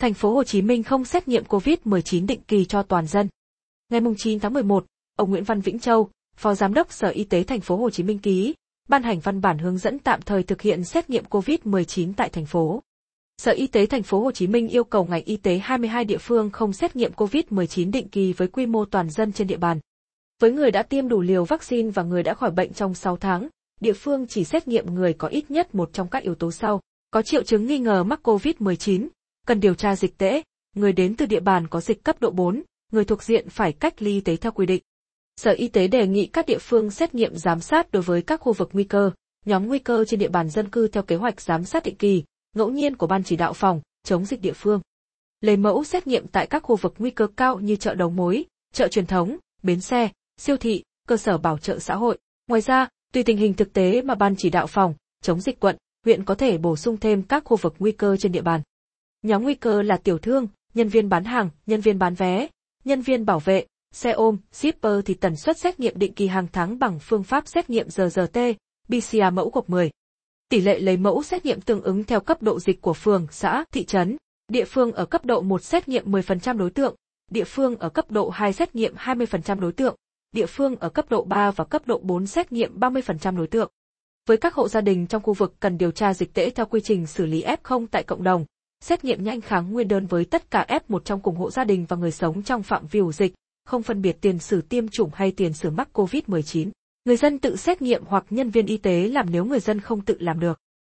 Thành phố Hồ Chí Minh không xét nghiệm COVID-19 định kỳ cho toàn dân. Ngày 9 tháng 11, ông Nguyễn Văn Vĩnh Châu, Phó Giám đốc Sở Y tế Thành phố Hồ Chí Minh ký, ban hành văn bản hướng dẫn tạm thời thực hiện xét nghiệm COVID-19 tại thành phố. Sở Y tế Thành phố Hồ Chí Minh yêu cầu ngành y tế 22 địa phương không xét nghiệm COVID-19 định kỳ với quy mô toàn dân trên địa bàn. Với người đã tiêm đủ liều vaccine và người đã khỏi bệnh trong 6 tháng, địa phương chỉ xét nghiệm người có ít nhất một trong các yếu tố sau, có triệu chứng nghi ngờ mắc COVID-19, cần điều tra dịch tễ, người đến từ địa bàn có dịch cấp độ 4, người thuộc diện phải cách ly y tế theo quy định. Sở Y tế đề nghị các địa phương xét nghiệm giám sát đối với các khu vực nguy cơ, nhóm nguy cơ trên địa bàn dân cư theo kế hoạch giám sát định kỳ, ngẫu nhiên của ban chỉ đạo phòng chống dịch địa phương. Lấy mẫu xét nghiệm tại các khu vực nguy cơ cao như chợ đầu mối, chợ truyền thống, bến xe, siêu thị, cơ sở bảo trợ xã hội. Ngoài ra, tùy tình hình thực tế mà ban chỉ đạo phòng chống dịch quận, huyện có thể bổ sung thêm các khu vực nguy cơ trên địa bàn. Nhóm nguy cơ là tiểu thương, nhân viên bán hàng, nhân viên bán vé, nhân viên bảo vệ, xe ôm, shipper thì tần suất xét nghiệm định kỳ hàng tháng bằng phương pháp xét nghiệm RRT, PCR mẫu gộp 10. Tỷ lệ lấy mẫu xét nghiệm tương ứng theo cấp độ dịch của phường, xã, thị trấn. Địa phương ở cấp độ 1 xét nghiệm 10% đối tượng, địa phương ở cấp độ 2 xét nghiệm 20% đối tượng, địa phương ở cấp độ 3 và cấp độ 4 xét nghiệm 30% đối tượng. Với các hộ gia đình trong khu vực cần điều tra dịch tễ theo quy trình xử lý F0 tại cộng đồng, xét nghiệm nhanh kháng nguyên đơn với tất cả F1 trong cùng hộ gia đình và người sống trong phạm vi ổ dịch, không phân biệt tiền sử tiêm chủng hay tiền sử mắc COVID-19. Người dân tự xét nghiệm hoặc nhân viên y tế làm nếu người dân không tự làm được.